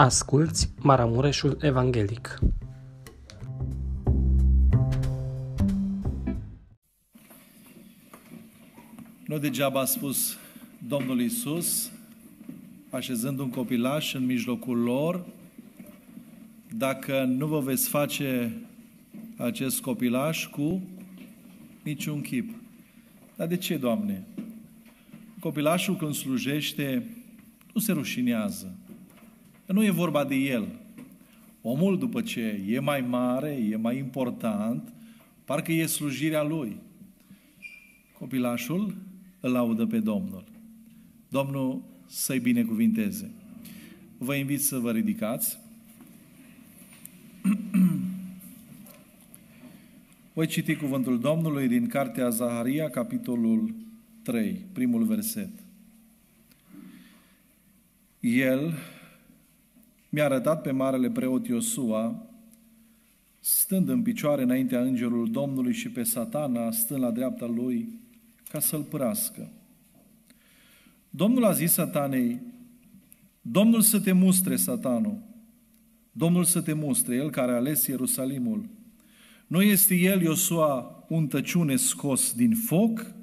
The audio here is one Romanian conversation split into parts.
Asculți Maramureșul Evanghelic. Nu degeaba a spus Domnul Isus, așezând un copilaș în mijlocul lor, dacă nu vă veți face acest copilaș cu niciun chip. Dar de ce, Doamne? Copilașul când slujește nu se rușinează. Nu e vorba de el. Omul, după ce e mai mare, e mai important, parcă e slujirea lui. Copilașul îl laudă pe Domnul. Domnul să-i binecuvinteze. Vă invit să vă ridicați. Voi citi cuvântul Domnului din Cartea Zaharia, capitolul 3, primul verset. El mi-a arătat pe marele preot Iosua, stând în picioare înaintea îngerul Domnului și pe satana, stând la dreapta lui, ca să-l părască. Domnul a zis satanei, Domnul să te mustre, satanul, Domnul să te mustre, El care a ales Ierusalimul. Nu este El, Iosua, un tăciune scos din foc?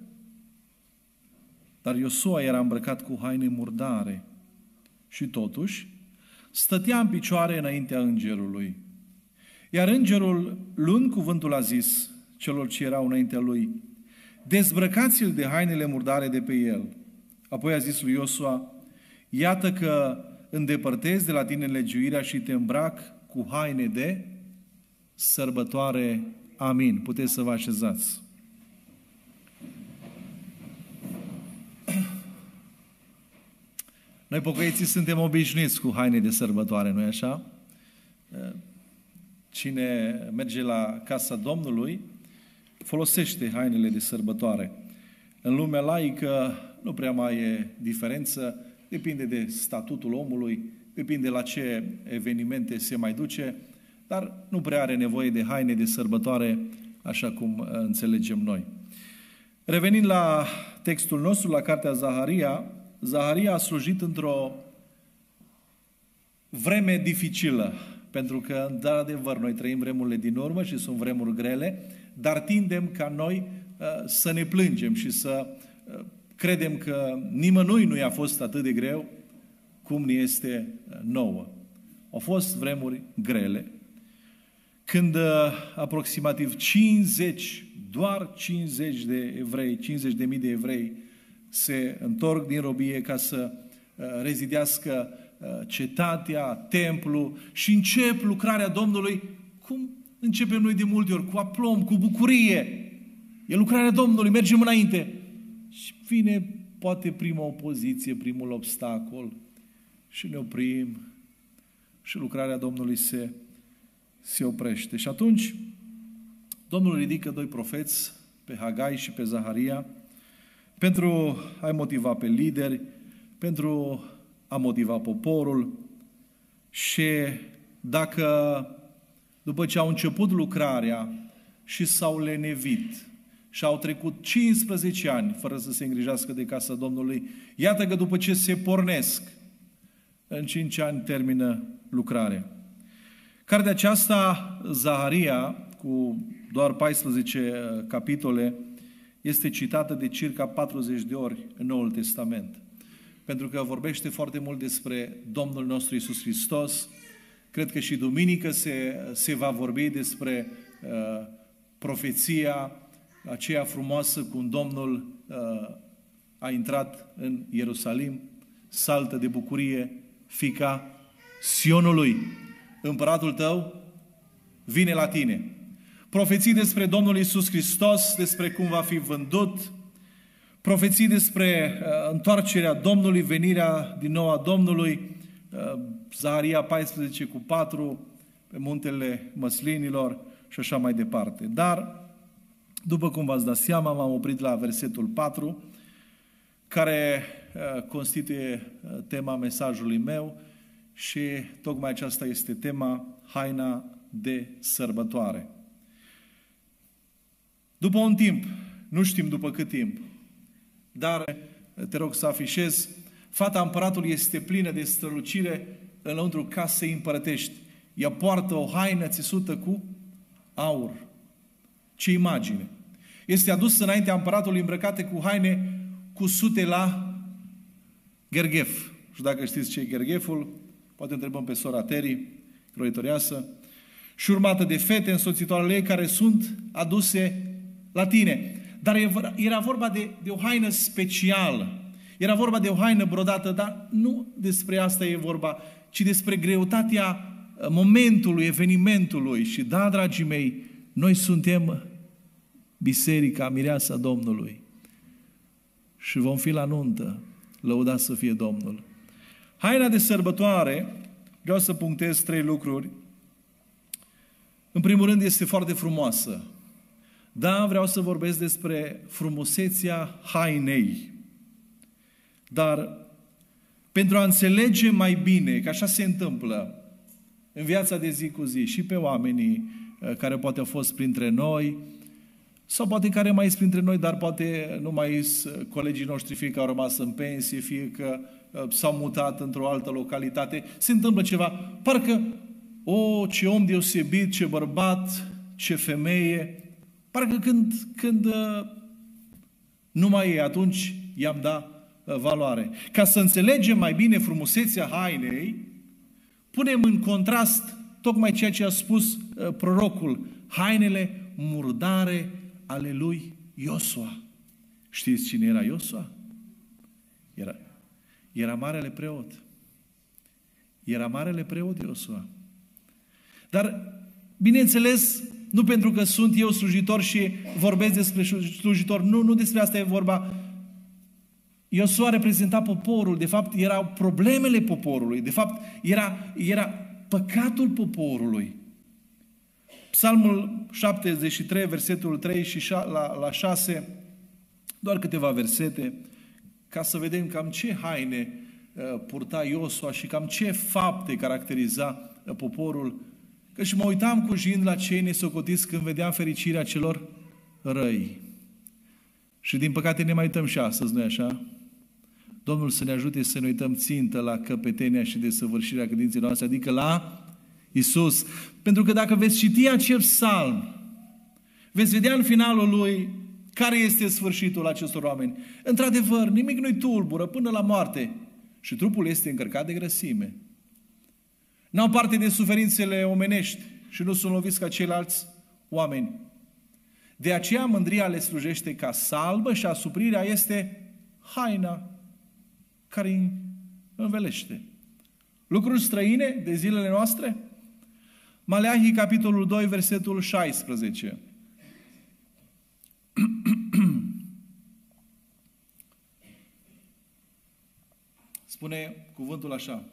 Dar Iosua era îmbrăcat cu haine murdare. Și totuși, stătea în picioare înaintea îngerului. Iar îngerul, luând cuvântul, a zis celor ce erau înaintea lui, dezbrăcați-l de hainele murdare de pe el. Apoi a zis lui Iosua, iată că îndepărtez de la tine legiuirea și te îmbrac cu haine de sărbătoare. Amin. Puteți să vă așezați. Noi pocăiții suntem obișnuiți cu haine de sărbătoare, nu-i așa? Cine merge la casa Domnului folosește hainele de sărbătoare. În lumea laică nu prea mai e diferență, depinde de statutul omului, depinde la ce evenimente se mai duce, dar nu prea are nevoie de haine de sărbătoare așa cum înțelegem noi. Revenind la textul nostru, la cartea Zaharia, Zaharia a slujit într-o vreme dificilă, pentru că, într-adevăr, noi trăim vremurile din urmă și sunt vremuri grele, dar tindem ca noi uh, să ne plângem și să uh, credem că nimănui nu i-a fost atât de greu cum ne este uh, nouă. Au fost vremuri grele, când aproximativ 50, doar 50 de evrei, 50 de mii de evrei se întorc din robie ca să uh, rezidească uh, cetatea, templu și încep lucrarea Domnului cum începem noi de multe ori, cu aplom, cu bucurie. E lucrarea Domnului, mergem înainte. Și vine poate prima opoziție, primul obstacol și ne oprim și lucrarea Domnului se, se oprește. Și atunci Domnul ridică doi profeți, pe Hagai și pe Zaharia, pentru a-i motiva pe lideri, pentru a motiva poporul și dacă după ce au început lucrarea și s-au lenevit și au trecut 15 ani fără să se îngrijească de casa Domnului, iată că după ce se pornesc, în 5 ani termină lucrarea. Cartea aceasta, Zaharia, cu doar 14 capitole, este citată de circa 40 de ori în Noul Testament. Pentru că vorbește foarte mult despre Domnul nostru Isus Hristos. Cred că și duminică se, se va vorbi despre uh, profeția aceea frumoasă cum Domnul uh, a intrat în Ierusalim, saltă de bucurie, fica Sionului. Împăratul tău vine la tine profeții despre Domnul Isus Hristos, despre cum va fi vândut, profeții despre uh, întoarcerea Domnului, venirea din nou a Domnului, uh, Zaharia 14 cu 4, pe muntele măslinilor și așa mai departe. Dar, după cum v-ați dat seama, m-am oprit la versetul 4, care uh, constituie uh, tema mesajului meu și tocmai aceasta este tema haina de sărbătoare. După un timp, nu știm după cât timp, dar te rog să afișez, fata împăratului este plină de strălucire înăuntru casei împărătești. Ea poartă o haină țesută cu aur. Ce imagine! Este adus înaintea împăratului îmbrăcate cu haine cu sute la Gerghef. Și dacă știți ce e Gergheful, poate întrebăm pe sora Teri, croitoreasă, și urmată de fete însoțitoarele ei care sunt aduse la tine. Dar era vorba de, de o haină specială. Era vorba de o haină brodată, dar nu despre asta e vorba, ci despre greutatea uh, momentului, evenimentului. Și da, dragii mei, noi suntem biserica, mireasa Domnului. Și vom fi la nuntă. Lăudați să fie Domnul. Haina de sărbătoare, vreau să punctez trei lucruri. În primul rând, este foarte frumoasă. Da, vreau să vorbesc despre frumusețea hainei. Dar pentru a înțelege mai bine că așa se întâmplă în viața de zi cu zi și pe oamenii uh, care poate au fost printre noi, sau poate care mai sunt printre noi, dar poate nu mai sunt uh, colegii noștri, fie că au rămas în pensie, fie că uh, s-au mutat într-o altă localitate, se întâmplă ceva. Parcă, o, ce om deosebit, ce bărbat, ce femeie, parcă când, când nu mai e, atunci i-am dat Uh, valoare. Ca să înțelegem mai bine frumusețea hainei, punem în contrast tocmai ceea ce a spus uh, prorocul, hainele murdare ale lui Iosua. Știți cine era Iosua? Era, era marele preot. Era marele preot Iosua. Dar, bineînțeles, nu pentru că sunt eu slujitor și vorbesc despre slujitor, nu, nu despre asta e vorba, Iosua reprezenta poporul, de fapt erau problemele poporului, de fapt era, era păcatul poporului. Psalmul 73, versetul 3 și la, la 6, doar câteva versete, ca să vedem cam ce haine uh, purta Iosua și cam ce fapte caracteriza uh, poporul. Că și mă uitam cu jind la cei nesocotiți când vedeam fericirea celor răi. Și din păcate ne mai uităm și astăzi, nu-i așa? Domnul să ne ajute să ne uităm țintă la căpetenia și desăvârșirea credinței noastre, adică la Isus. Pentru că dacă veți citi acel psalm, veți vedea în finalul lui care este sfârșitul acestor oameni. Într-adevăr, nimic nu-i tulbură până la moarte și trupul este încărcat de grăsime. N-au parte de suferințele omenești și nu sunt loviți ca ceilalți oameni. De aceea mândria le slujește ca salbă și asuprirea este haina care îi învelește. Lucruri străine de zilele noastre? Maleahii, capitolul 2, versetul 16. Spune cuvântul așa,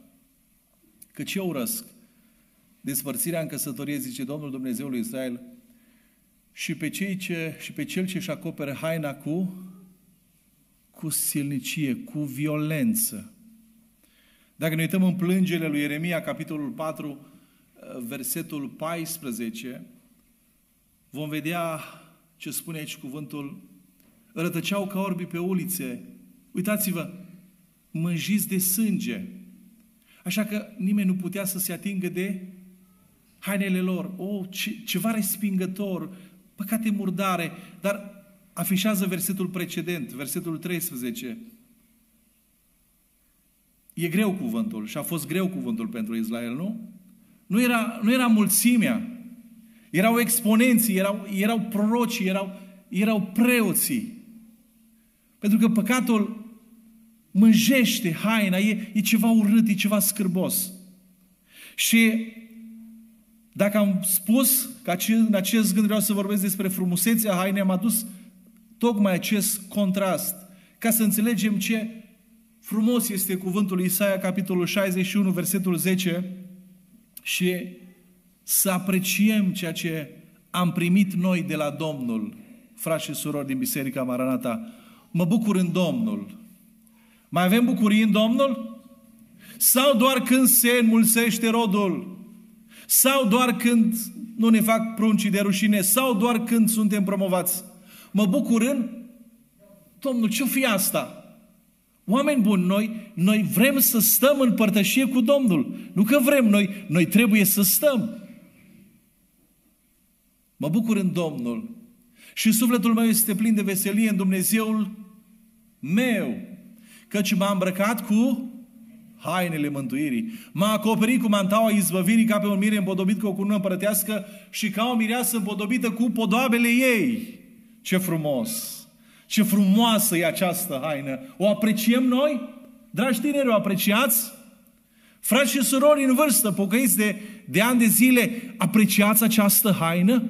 că ce urăsc despărțirea în căsătorie, zice Domnul Dumnezeului Israel, și pe, cei ce, și pe cel ce își acoperă haina cu cu silnicie, cu violență. Dacă ne uităm în plângele lui Ieremia, capitolul 4, versetul 14, vom vedea ce spune aici cuvântul, rătăceau ca orbii pe ulițe. Uitați-vă, mânjiți de sânge. Așa că nimeni nu putea să se atingă de hainele lor. O, oh, ce, ceva respingător, păcate murdare, dar afișează versetul precedent, versetul 13. E greu cuvântul și a fost greu cuvântul pentru Israel, nu? Nu era, nu era mulțimea. Erau exponenții, erau, erau prorocii, erau, erau preoții. Pentru că păcatul mânjește haina, e, e ceva urât, e ceva scârbos. Și dacă am spus că în acest gând vreau să vorbesc despre frumusețea hainei, am adus tocmai acest contrast, ca să înțelegem ce frumos este cuvântul Isaia, capitolul 61, versetul 10, și să apreciem ceea ce am primit noi de la Domnul, frați și surori din Biserica Maranata. Mă bucur în Domnul. Mai avem bucurii în Domnul? Sau doar când se înmulțește rodul? Sau doar când nu ne fac pruncii de rușine? Sau doar când suntem promovați? Mă bucur în Domnul, ce-o fi asta? Oameni buni, noi, noi vrem să stăm în părtășie cu Domnul. Nu că vrem noi, noi trebuie să stăm. Mă bucur în Domnul și sufletul meu este plin de veselie în Dumnezeul meu, căci m-a îmbrăcat cu hainele mântuirii. M-a acoperit cu mantaua izbăvirii ca pe un mire împodobit cu o cunună împărătească și ca o mireasă împodobită cu podoabele ei. Ce frumos! Ce frumoasă e această haină! O apreciem noi? Dragi tineri, o apreciați? Frați și surori în vârstă, pocăiți de, de ani de zile, apreciați această haină?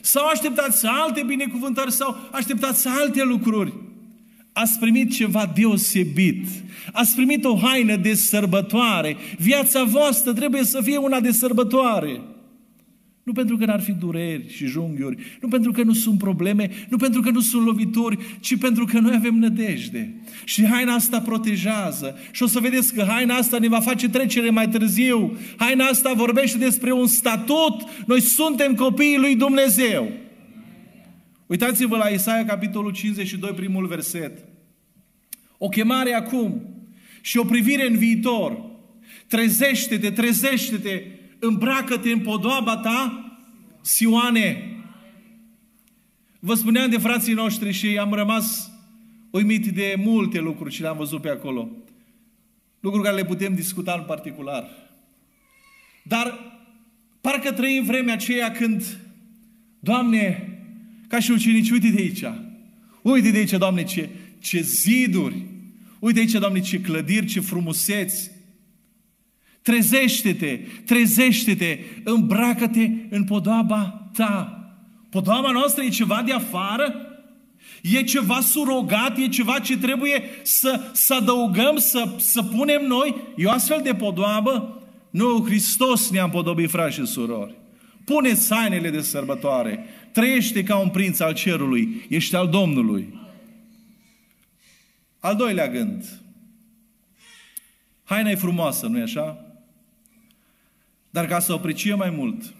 Sau așteptați alte binecuvântări sau așteptați alte lucruri? Ați primit ceva deosebit. Ați primit o haină de sărbătoare. Viața voastră trebuie să fie una de sărbătoare. Nu pentru că n-ar fi dureri și junghiuri, nu pentru că nu sunt probleme, nu pentru că nu sunt lovituri, ci pentru că noi avem nădejde. Și haina asta protejează. Și o să vedeți că haina asta ne va face trecere mai târziu. Haina asta vorbește despre un statut. Noi suntem copiii lui Dumnezeu. Uitați-vă la Isaia, capitolul 52, primul verset. O chemare acum și o privire în viitor. Trezește-te, trezește-te, îmbracă-te în podoaba ta, Sioane. Vă spuneam de frații noștri și am rămas uimit de multe lucruri și le-am văzut pe acolo. Lucruri care le putem discuta în particular. Dar parcă trăim vremea aceea când, Doamne, ca și ucenici, uite de aici. Uite de aici, Doamne, ce, ce ziduri. Uite aici, Doamne, ce clădiri, ce frumuseți. Trezește-te, trezește-te, îmbracă-te în podoaba ta. Podoaba noastră e ceva de afară? E ceva surogat? E ceva ce trebuie să, să adăugăm, să, să punem noi? E o astfel de podoabă? Nu, Hristos ne-a împodobit, frați și surori. Pune sainele de sărbătoare. Trăiește ca un prinț al cerului. Ești al Domnului. Al doilea gând. Haina e frumoasă, nu-i așa? Dar ca să o apreciem mai mult,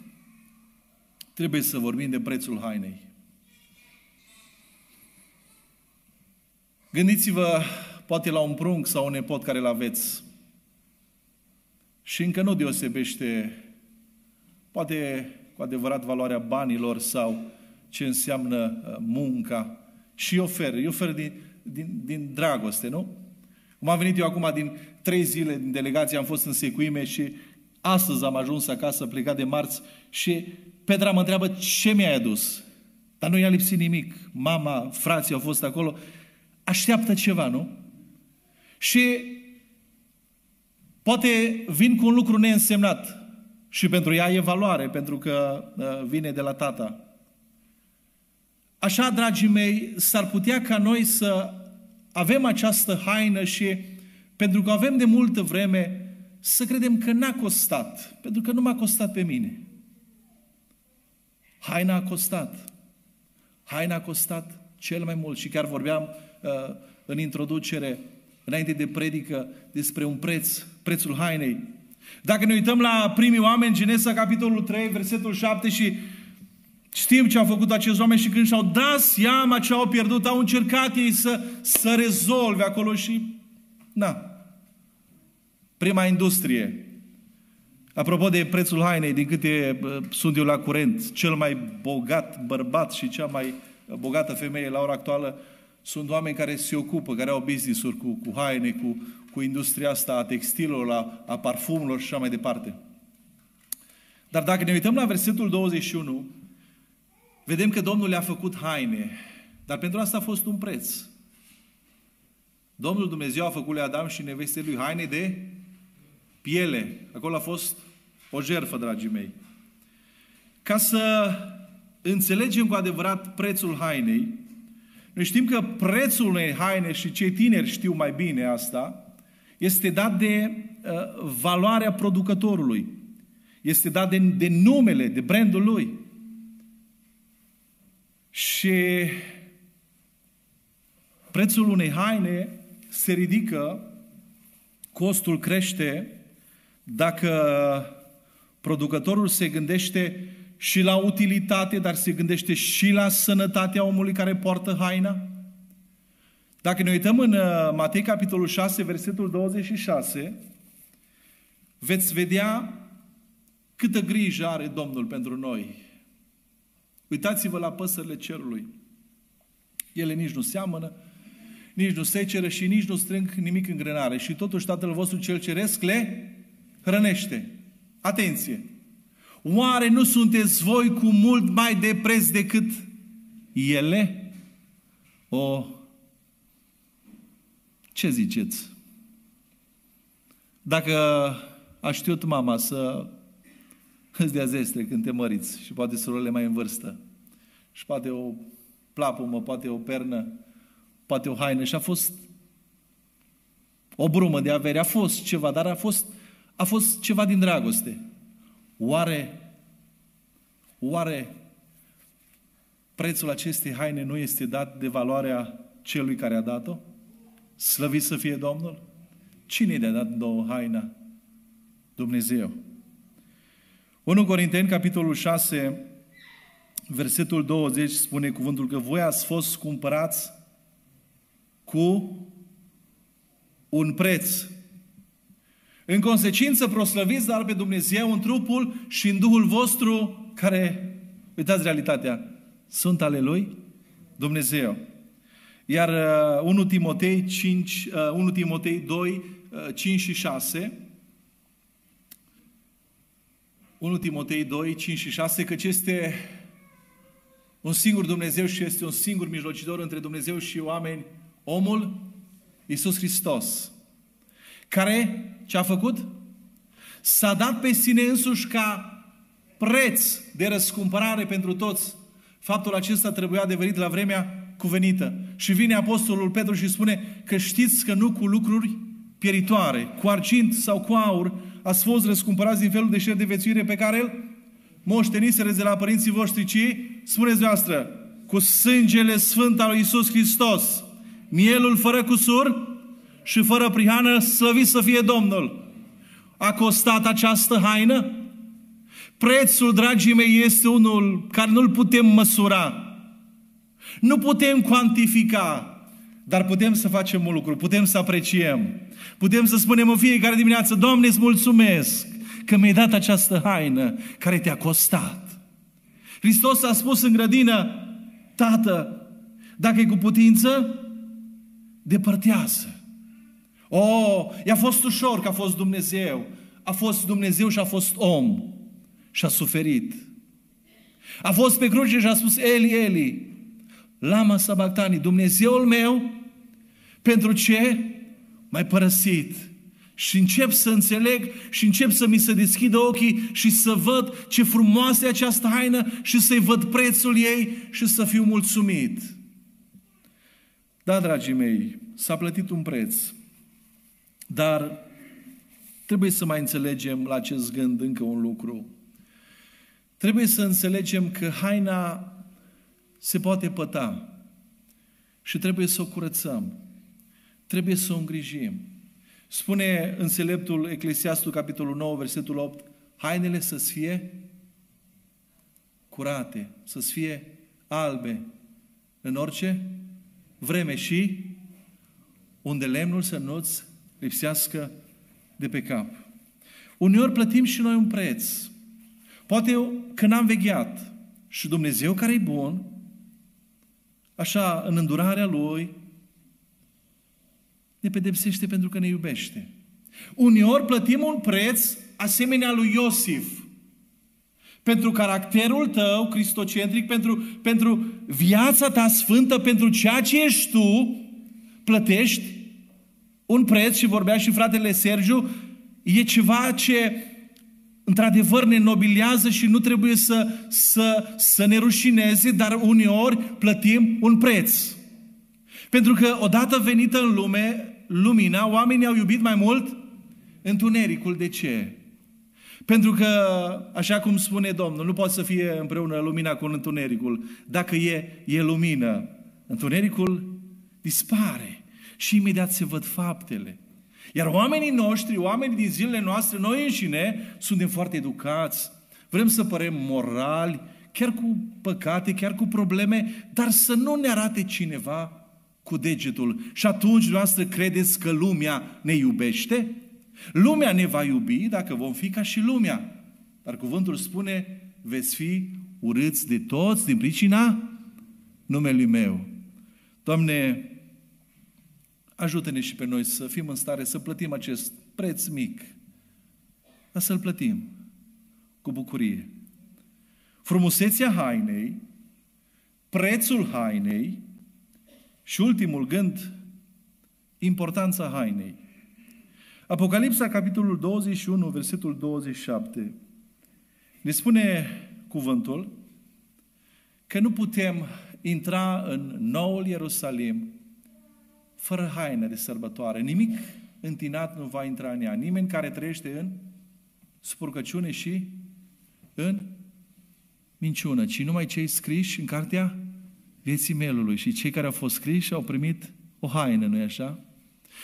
trebuie să vorbim de prețul hainei. Gândiți-vă poate la un prunc sau un nepot care îl aveți și încă nu deosebește poate cu adevărat valoarea banilor sau ce înseamnă uh, munca și ofer, îi ofer din, din, din dragoste, nu? Cum am venit eu acum din trei zile din delegație, am fost în secuime și astăzi am ajuns acasă, plecat de marți și Petra mă întreabă ce mi-ai adus? Dar nu i-a lipsit nimic. Mama, frații au fost acolo. Așteaptă ceva, nu? Și poate vin cu un lucru neînsemnat. Și pentru ea e valoare, pentru că uh, vine de la tata. Așa, dragii mei, s-ar putea ca noi să avem această haină și pentru că avem de multă vreme să credem că n-a costat, pentru că nu m-a costat pe mine. Haina a costat. Haina a costat cel mai mult și chiar vorbeam uh, în introducere, înainte de predică, despre un preț, prețul hainei. Dacă ne uităm la primii oameni, Genesa, capitolul 3, versetul 7 și știm ce au făcut acești oameni și când și-au dat seama ce au pierdut, au încercat ei să, să rezolve acolo și, na, prima industrie. Apropo de prețul hainei, din câte sunt eu la curent, cel mai bogat bărbat și cea mai bogată femeie la ora actuală sunt oameni care se ocupă, care au business-uri cu, cu haine, cu, cu industria asta a textilor, a, a parfumurilor și așa mai departe. Dar dacă ne uităm la versetul 21, vedem că Domnul le-a făcut haine, dar pentru asta a fost un preț. Domnul Dumnezeu a făcut lui Adam și neveste lui haine de piele. Acolo a fost o jerfă, dragii mei. Ca să înțelegem cu adevărat prețul hainei, noi știm că prețul unei haine, și cei tineri știu mai bine asta, este dat de uh, valoarea producătorului. Este dat de, de numele, de brandul lui. Și prețul unei haine se ridică, costul crește dacă producătorul se gândește și la utilitate, dar se gândește și la sănătatea omului care poartă haina, Dacă ne uităm în uh, Matei, capitolul 6, versetul 26, veți vedea câtă grijă are Domnul pentru noi. Uitați-vă la păsările cerului. Ele nici nu seamănă, nici nu seceră și nici nu strâng nimic în grânare. Și totuși Tatăl vostru cel ceresc le hrănește. Atenție! Oare nu sunteți voi cu mult mai de preț decât ele? O, ce ziceți? Dacă a știut mama să îți dea zestre când te măriți și poate surorile mai în vârstă și poate o plapumă, poate o pernă, poate o haină și a fost o brumă de avere, a fost ceva, dar a fost, a fost ceva din dragoste. Oare, oare prețul acestei haine nu este dat de valoarea celui care a dat-o? Slăvit să fie Domnul? Cine i-a dat două haina? Dumnezeu. 1 Corinteni, capitolul 6, versetul 20, spune cuvântul că voi ați fost cumpărați cu un preț. În consecință, proslăviți dar pe Dumnezeu în trupul și în Duhul vostru care, uitați realitatea, sunt ale Lui Dumnezeu. Iar 1 uh, Timotei, 5, 1 uh, Timotei 2, 5 uh, și 6, 1 Timotei 2, 5 și 6, căci este un singur Dumnezeu și este un singur mijlocitor între Dumnezeu și oameni, omul Iisus Hristos, care ce a făcut? S-a dat pe sine însuși ca preț de răscumpărare pentru toți. Faptul acesta trebuia adeverit la vremea cuvenită. Și vine Apostolul Petru și spune că știți că nu cu lucruri pieritoare, cu argint sau cu aur, ați fost răscumpărați din felul de șer de vețuire pe care îl moșteniseră de la părinții voștri, ci, spuneți noastră, cu sângele sfânt al lui Iisus Hristos, mielul fără cusur și fără prihană, slăvit să fie Domnul. A costat această haină? Prețul, dragii mei, este unul care nu-l putem măsura. Nu putem cuantifica, dar putem să facem un lucru, putem să apreciem. Putem să spunem în fiecare dimineață, Doamne, îți mulțumesc că mi-ai dat această haină care te-a costat. Hristos a spus în grădină, Tată, dacă e cu putință, depărtează. O, oh, i-a fost ușor că a fost Dumnezeu. A fost Dumnezeu și a fost om. Și a suferit. A fost pe cruce și a spus, Eli, Eli, lama sabactani, Dumnezeul meu, pentru ce m-ai părăsit? Și încep să înțeleg și încep să mi se deschidă ochii și să văd ce frumoasă e această haină și să-i văd prețul ei și să fiu mulțumit. Da, dragii mei, s-a plătit un preț. Dar trebuie să mai înțelegem la acest gând încă un lucru. Trebuie să înțelegem că haina se poate păta și trebuie să o curățăm. Trebuie să o îngrijim. Spune înțeleptul Eclesiastul, capitolul 9, versetul 8, hainele să fie curate, să fie albe în orice vreme și unde lemnul să nu-ți lipsească de pe cap. Uneori plătim și noi un preț. Poate eu, că n-am vegheat și Dumnezeu care e bun, așa, în îndurarea Lui, ne pedepsește pentru că ne iubește. Uneori plătim un preț asemenea lui Iosif. Pentru caracterul tău cristocentric, pentru, pentru viața ta sfântă, pentru ceea ce ești tu, plătești un preț și vorbea și fratele Sergiu, e ceva ce într-adevăr ne nobilează și nu trebuie să, să, să ne rușineze, dar uneori plătim un preț. Pentru că odată venită în lume, lumina, oamenii au iubit mai mult întunericul. De ce? Pentru că, așa cum spune Domnul, nu poate să fie împreună lumina cu întunericul. Dacă e, e lumină, întunericul dispare și imediat se văd faptele. Iar oamenii noștri, oamenii din zilele noastre, noi înșine, suntem foarte educați, vrem să părem morali, chiar cu păcate, chiar cu probleme, dar să nu ne arate cineva cu degetul și atunci noastră credeți că lumea ne iubește? Lumea ne va iubi dacă vom fi ca și lumea. Dar cuvântul spune, veți fi urâți de toți din pricina numelui meu. Doamne, ajută-ne și pe noi să fim în stare să plătim acest preț mic, dar să-l plătim cu bucurie. Frumusețea hainei, prețul hainei și ultimul gând, importanța hainei. Apocalipsa, capitolul 21, versetul 27, ne spune cuvântul că nu putem intra în noul Ierusalim fără haine de sărbătoare. Nimic întinat nu va intra în ea. Nimeni care trăiește în spurcăciune și în minciună, ci numai cei scriși în cartea vieții melului și cei care au fost scriși au primit o haină, nu-i așa?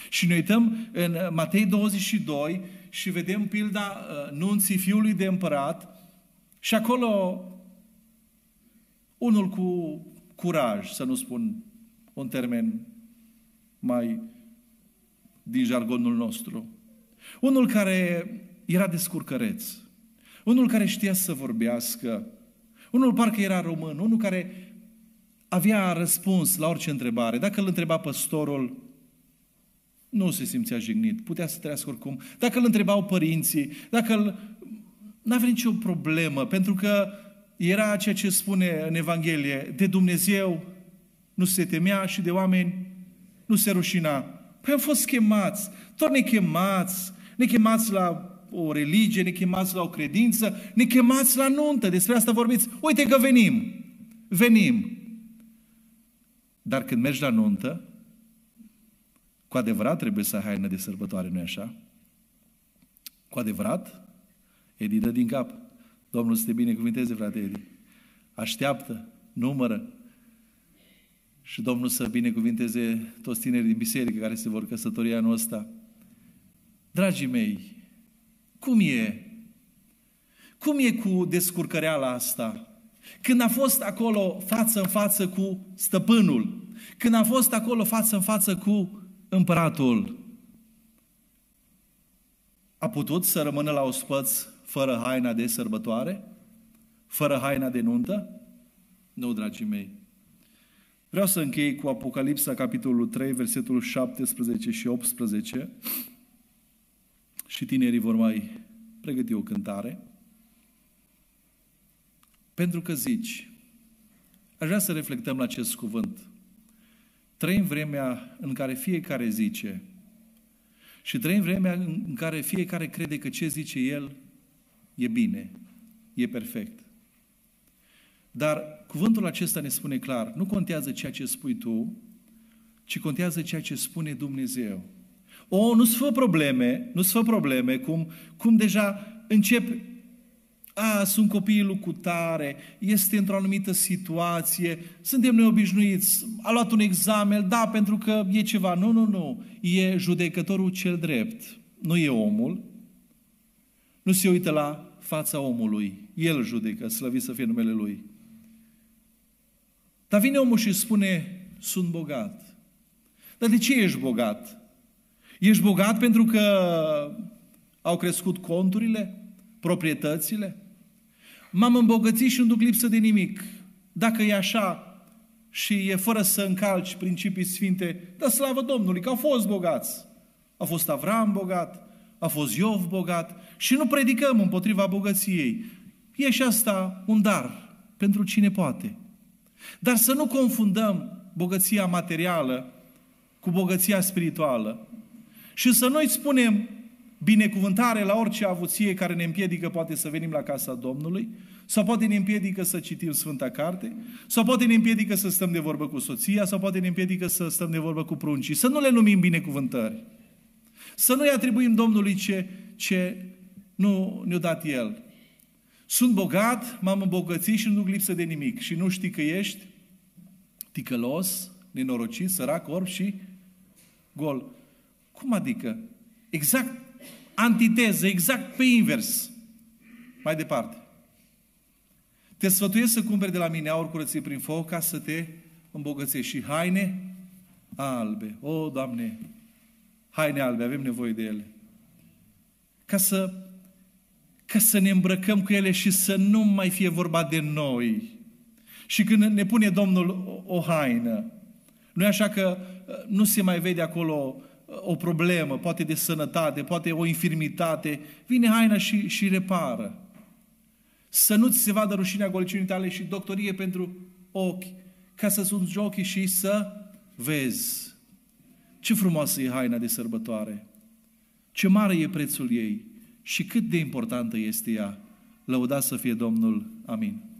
Și ne uităm în Matei 22 și vedem pilda uh, nunții fiului de împărat și acolo unul cu curaj, să nu spun un termen mai din jargonul nostru. Unul care era descurcăreț. Unul care știa să vorbească. Unul parcă era român. Unul care avea răspuns la orice întrebare. Dacă îl întreba păstorul, nu se simțea jignit. Putea să trăiască oricum. Dacă îl întrebau părinții, dacă îl... N-avea nicio problemă, pentru că era ceea ce spune în Evanghelie, de Dumnezeu nu se temea și de oameni nu se rușina. Păi am fost chemați, tot ne chemați, ne chemați la o religie, ne chemați la o credință, ne chemați la nuntă, despre asta vorbiți. Uite că venim, venim. Dar când mergi la nuntă, cu adevărat trebuie să ai haină de sărbătoare, nu-i așa? Cu adevărat? Edi dă din cap. Domnul să te binecuvinteze, frate Edi. Așteaptă, numără. Și Domnul să binecuvinteze toți tinerii din biserică care se vor căsători anul ăsta. Dragii mei, cum e? Cum e cu descurcăreala asta? Când a fost acolo față în față cu stăpânul, când a fost acolo față în față cu împăratul, a putut să rămână la ospăț fără haina de sărbătoare? Fără haina de nuntă? Nu, dragii mei. Vreau să închei cu Apocalipsa, capitolul 3, versetul 17 și 18 și tinerii vor mai pregăti o cântare. Pentru că zici, aș vrea să reflectăm la acest cuvânt. Trăim vremea în care fiecare zice și trăim vremea în care fiecare crede că ce zice el e bine, e perfect. Dar cuvântul acesta ne spune clar, nu contează ceea ce spui tu, ci contează ceea ce spune Dumnezeu. O, nu-ți fă probleme, nu-ți fă probleme, cum, cum deja încep a, sunt copiii lui cutare, este într-o anumită situație, suntem neobișnuiți, a luat un examen, da, pentru că e ceva. Nu, nu, nu. E judecătorul cel drept. Nu e omul. Nu se uită la fața omului. El judecă, slăvit să fie numele Lui. Dar vine omul și spune, sunt bogat. Dar de ce ești bogat? Ești bogat pentru că au crescut conturile, proprietățile? M-am îmbogățit și nu duc lipsă de nimic. Dacă e așa și e fără să încalci principii sfinte, dă slavă Domnului că au fost bogați. A fost Avram bogat, a fost Iov bogat și nu predicăm împotriva bogăției. E și asta un dar pentru cine poate. Dar să nu confundăm bogăția materială cu bogăția spirituală. Și să noi spunem binecuvântare la orice avuție care ne împiedică poate să venim la casa Domnului, sau poate ne împiedică să citim Sfânta Carte, sau poate ne împiedică să stăm de vorbă cu soția, sau poate ne împiedică să stăm de vorbă cu pruncii. Să nu le numim binecuvântări. Să nu-i atribuim Domnului ce, ce nu ne-a dat El. Sunt bogat, m-am îmbogățit și nu duc lipsă de nimic. Și nu știi că ești ticălos, nenorocit, sărac, orb și gol. Cum adică? Exact antiteză, exact pe invers. Mai departe. Te sfătuiesc să cumperi de la mine aur curățit prin foc ca să te îmbogățești și haine albe. O, Doamne, haine albe, avem nevoie de ele. Ca să, ca să ne îmbrăcăm cu ele și să nu mai fie vorba de noi. Și când ne pune Domnul o, o haină, nu e așa că uh, nu se mai vede acolo uh, o problemă, poate de sănătate, poate o infirmitate, vine haina și, și repară. Să nu ți se vadă rușinea goliciunii tale și doctorie pentru ochi, ca să sunt ochii și să vezi. Ce frumoasă e haina de sărbătoare! Ce mare e prețul ei și cât de importantă este ea. Lăudați să fie Domnul. Amin.